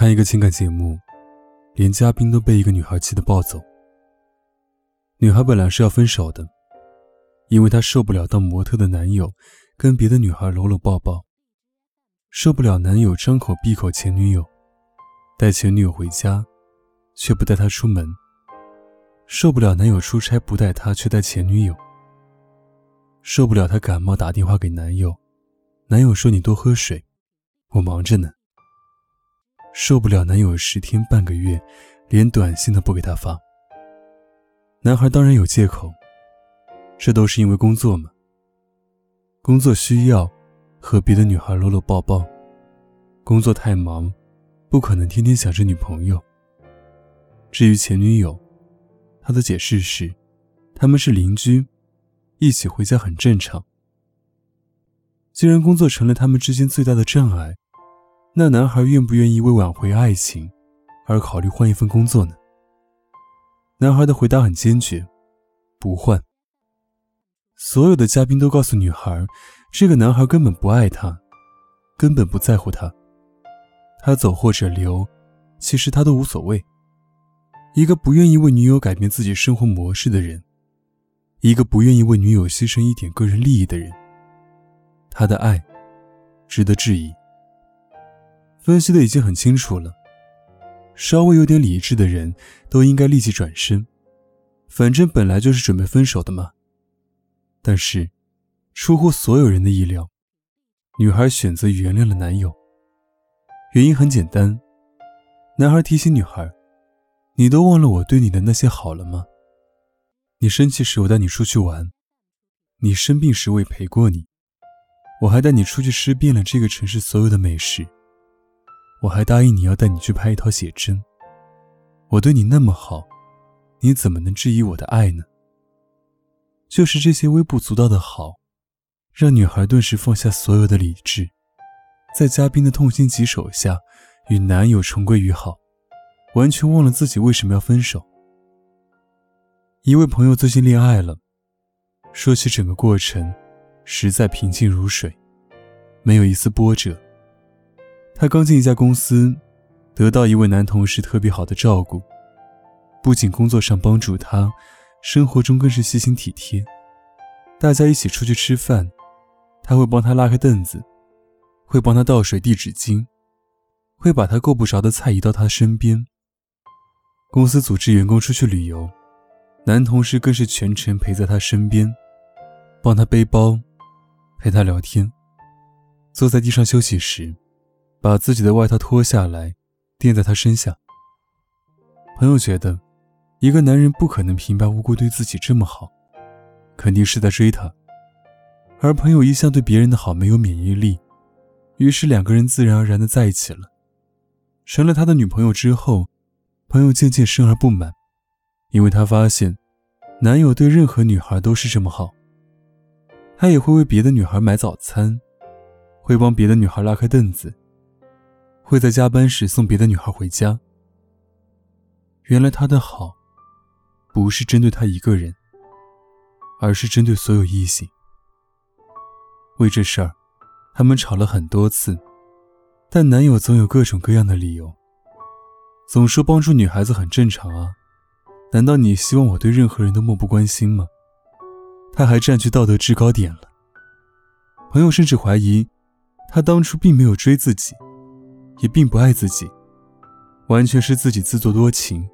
看一个情感节目，连嘉宾都被一个女孩气得暴走。女孩本来是要分手的，因为她受不了当模特的男友跟别的女孩搂搂抱抱，受不了男友张口闭口前女友，带前女友回家，却不带她出门。受不了男友出差不带她，却带前女友。受不了她感冒打电话给男友，男友说你多喝水，我忙着呢。受不了男友十天半个月连短信都不给她发。男孩当然有借口，这都是因为工作嘛。工作需要和别的女孩搂搂抱抱，工作太忙，不可能天天想着女朋友。至于前女友。他的解释是，他们是邻居，一起回家很正常。既然工作成了他们之间最大的障碍，那男孩愿不愿意为挽回爱情而考虑换一份工作呢？男孩的回答很坚决，不换。所有的嘉宾都告诉女孩，这个男孩根本不爱她，根本不在乎她，他走或者留，其实他都无所谓。一个不愿意为女友改变自己生活模式的人，一个不愿意为女友牺牲一点个人利益的人，他的爱值得质疑。分析的已经很清楚了，稍微有点理智的人都应该立即转身，反正本来就是准备分手的嘛。但是，出乎所有人的意料，女孩选择原谅了男友。原因很简单，男孩提醒女孩。你都忘了我对你的那些好了吗？你生气时我带你出去玩，你生病时我也陪过你，我还带你出去吃遍了这个城市所有的美食，我还答应你要带你去拍一套写真。我对你那么好，你怎么能质疑我的爱呢？就是这些微不足道的好，让女孩顿时放下所有的理智，在嘉宾的痛心疾首下，与男友重归于好。完全忘了自己为什么要分手。一位朋友最近恋爱了，说起整个过程，实在平静如水，没有一丝波折。他刚进一家公司，得到一位男同事特别好的照顾，不仅工作上帮助他，生活中更是细心体贴。大家一起出去吃饭，他会帮他拉开凳子，会帮他倒水递纸巾，会把他够不着的菜移到他身边。公司组织员工出去旅游，男同事更是全程陪在他身边，帮他背包，陪他聊天。坐在地上休息时，把自己的外套脱下来垫在他身下。朋友觉得，一个男人不可能平白无故对自己这么好，肯定是在追她。而朋友一向对别人的好没有免疫力，于是两个人自然而然的在一起了。成了他的女朋友之后。朋友渐渐生而不满，因为他发现，男友对任何女孩都是这么好。他也会为别的女孩买早餐，会帮别的女孩拉开凳子，会在加班时送别的女孩回家。原来他的好，不是针对他一个人，而是针对所有异性。为这事儿，他们吵了很多次，但男友总有各种各样的理由。总说帮助女孩子很正常啊，难道你希望我对任何人都漠不关心吗？他还占据道德制高点了。朋友甚至怀疑，他当初并没有追自己，也并不爱自己，完全是自己自作多情，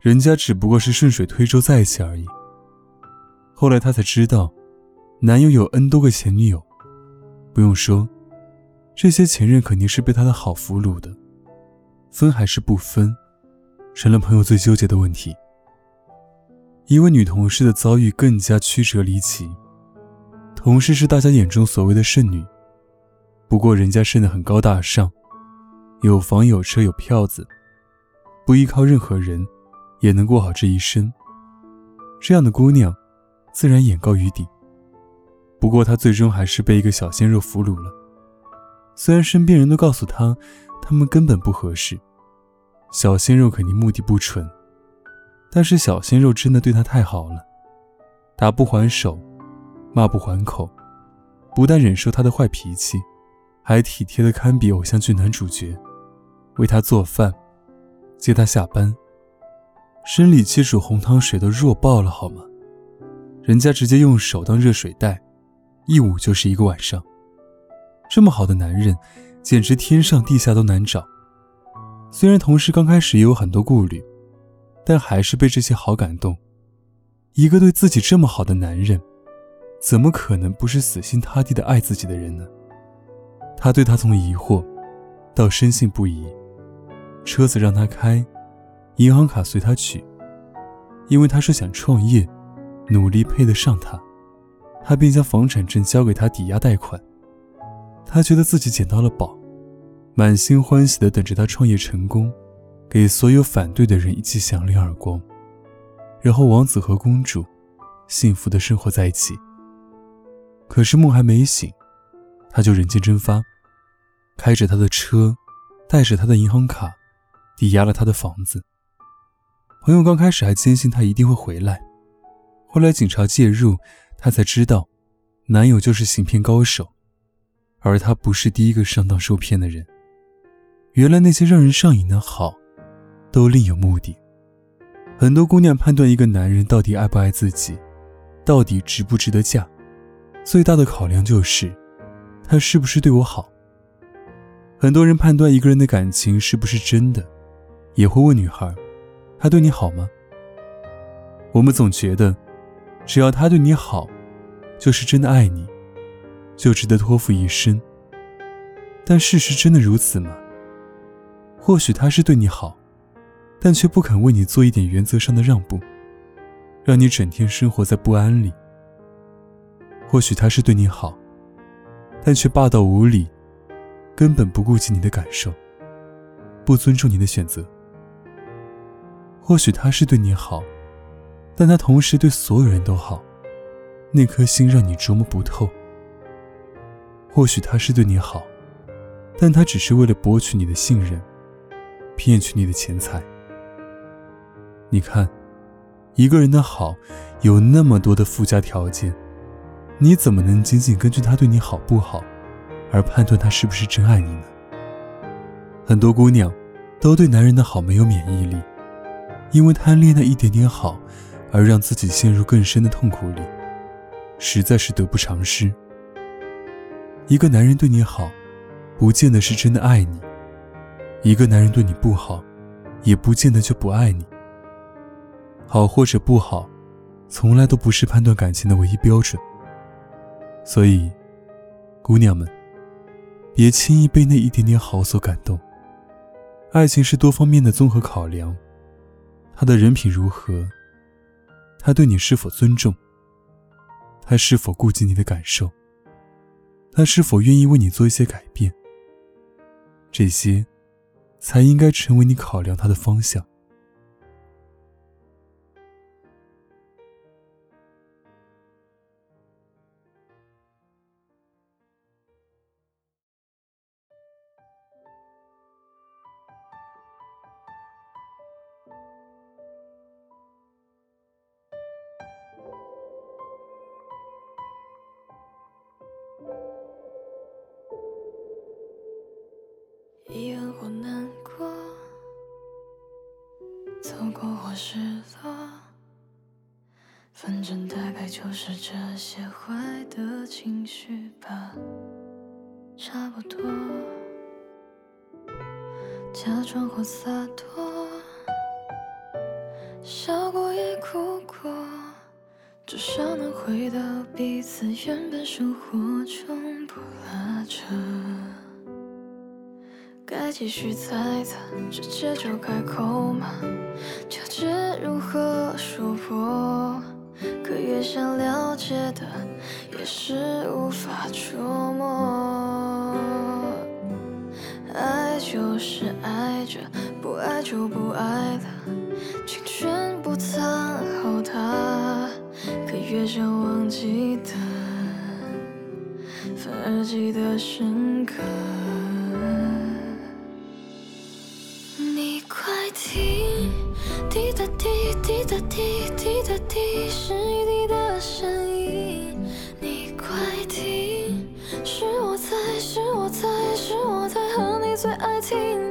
人家只不过是顺水推舟在一起而已。后来他才知道，男友有 N 多个前女友，不用说，这些前任肯定是被他的好俘虏的。分还是不分，成了朋友最纠结的问题。一位女同事的遭遇更加曲折离奇。同事是大家眼中所谓的剩女，不过人家剩得很高大上，有房有车有票子，不依靠任何人，也能过好这一生。这样的姑娘，自然眼高于顶。不过她最终还是被一个小鲜肉俘虏了。虽然身边人都告诉她，他们根本不合适，小鲜肉肯定目的不纯。但是小鲜肉真的对她太好了，打不还手，骂不还口，不但忍受她的坏脾气，还体贴的堪比偶像剧男主角，为他做饭，接他下班。生理期煮红糖水都弱爆了好吗？人家直接用手当热水袋，一捂就是一个晚上。这么好的男人，简直天上地下都难找。虽然同事刚开始也有很多顾虑。但还是被这些好感动。一个对自己这么好的男人，怎么可能不是死心塌地的爱自己的人呢？他对他从疑惑到深信不疑，车子让他开，银行卡随他取，因为他是想创业，努力配得上他，他便将房产证交给他抵押贷款。他觉得自己捡到了宝，满心欢喜地等着他创业成功。给所有反对的人一记响亮耳光，然后王子和公主幸福的生活在一起。可是梦还没醒，他就人间蒸发，开着他的车，带着他的银行卡，抵押了他的房子。朋友刚开始还坚信他一定会回来，后来警察介入，他才知道，男友就是行骗高手，而他不是第一个上当受骗的人。原来那些让人上瘾的好。都另有目的。很多姑娘判断一个男人到底爱不爱自己，到底值不值得嫁，最大的考量就是他是不是对我好。很多人判断一个人的感情是不是真的，也会问女孩：“他对你好吗？”我们总觉得，只要他对你好，就是真的爱你，就值得托付一生。但事实真的如此吗？或许他是对你好。但却不肯为你做一点原则上的让步，让你整天生活在不安里。或许他是对你好，但却霸道无理，根本不顾及你的感受，不尊重你的选择。或许他是对你好，但他同时对所有人都好，那颗心让你琢磨不透。或许他是对你好，但他只是为了博取你的信任，骗取你的钱财。你看，一个人的好有那么多的附加条件，你怎么能仅仅根据他对你好不好，而判断他是不是真爱你呢？很多姑娘都对男人的好没有免疫力，因为贪恋那一点点好，而让自己陷入更深的痛苦里，实在是得不偿失。一个男人对你好，不见得是真的爱你；一个男人对你不好，也不见得就不爱你。好或者不好，从来都不是判断感情的唯一标准。所以，姑娘们，别轻易被那一点点好所感动。爱情是多方面的综合考量，他的人品如何，他对你是否尊重，他是否顾及你的感受，他是否愿意为你做一些改变，这些，才应该成为你考量他的方向。失落，反正大概就是这些坏的情绪吧，差不多。假装或洒脱，笑过也哭过，至少能回到彼此原本生活中，不拉扯。该继续猜测，直接就开口吗？纠结如何说破，可越想了解的，也是无法捉摸。爱就是爱着，不爱就不爱了，青春不曾好他，可越想忘记的，反而记得深刻。滴滴，答滴，是一滴的声音。你快听，是我在，是我在，是我在和你最爱听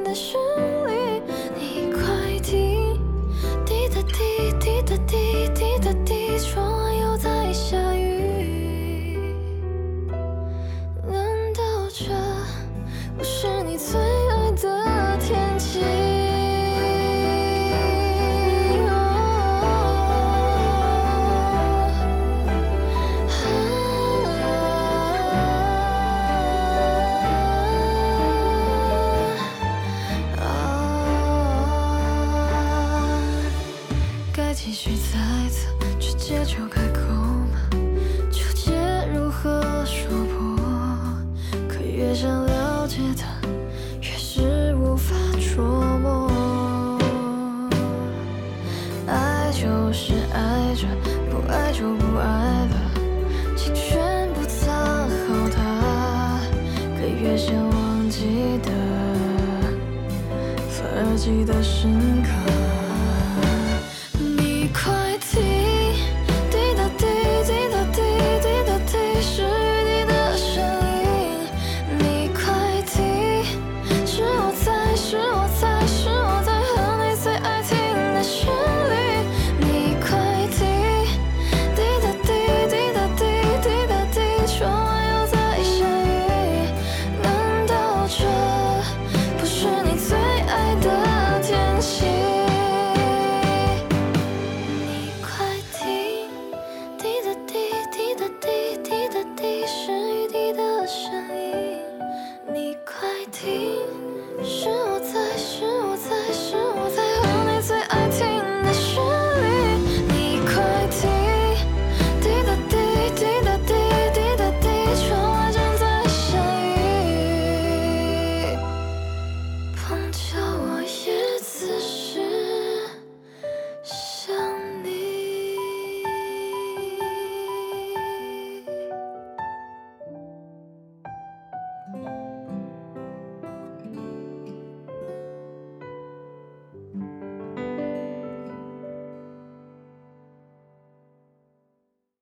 就不爱了，请全部藏好它，可越想忘记的，反而记得深刻。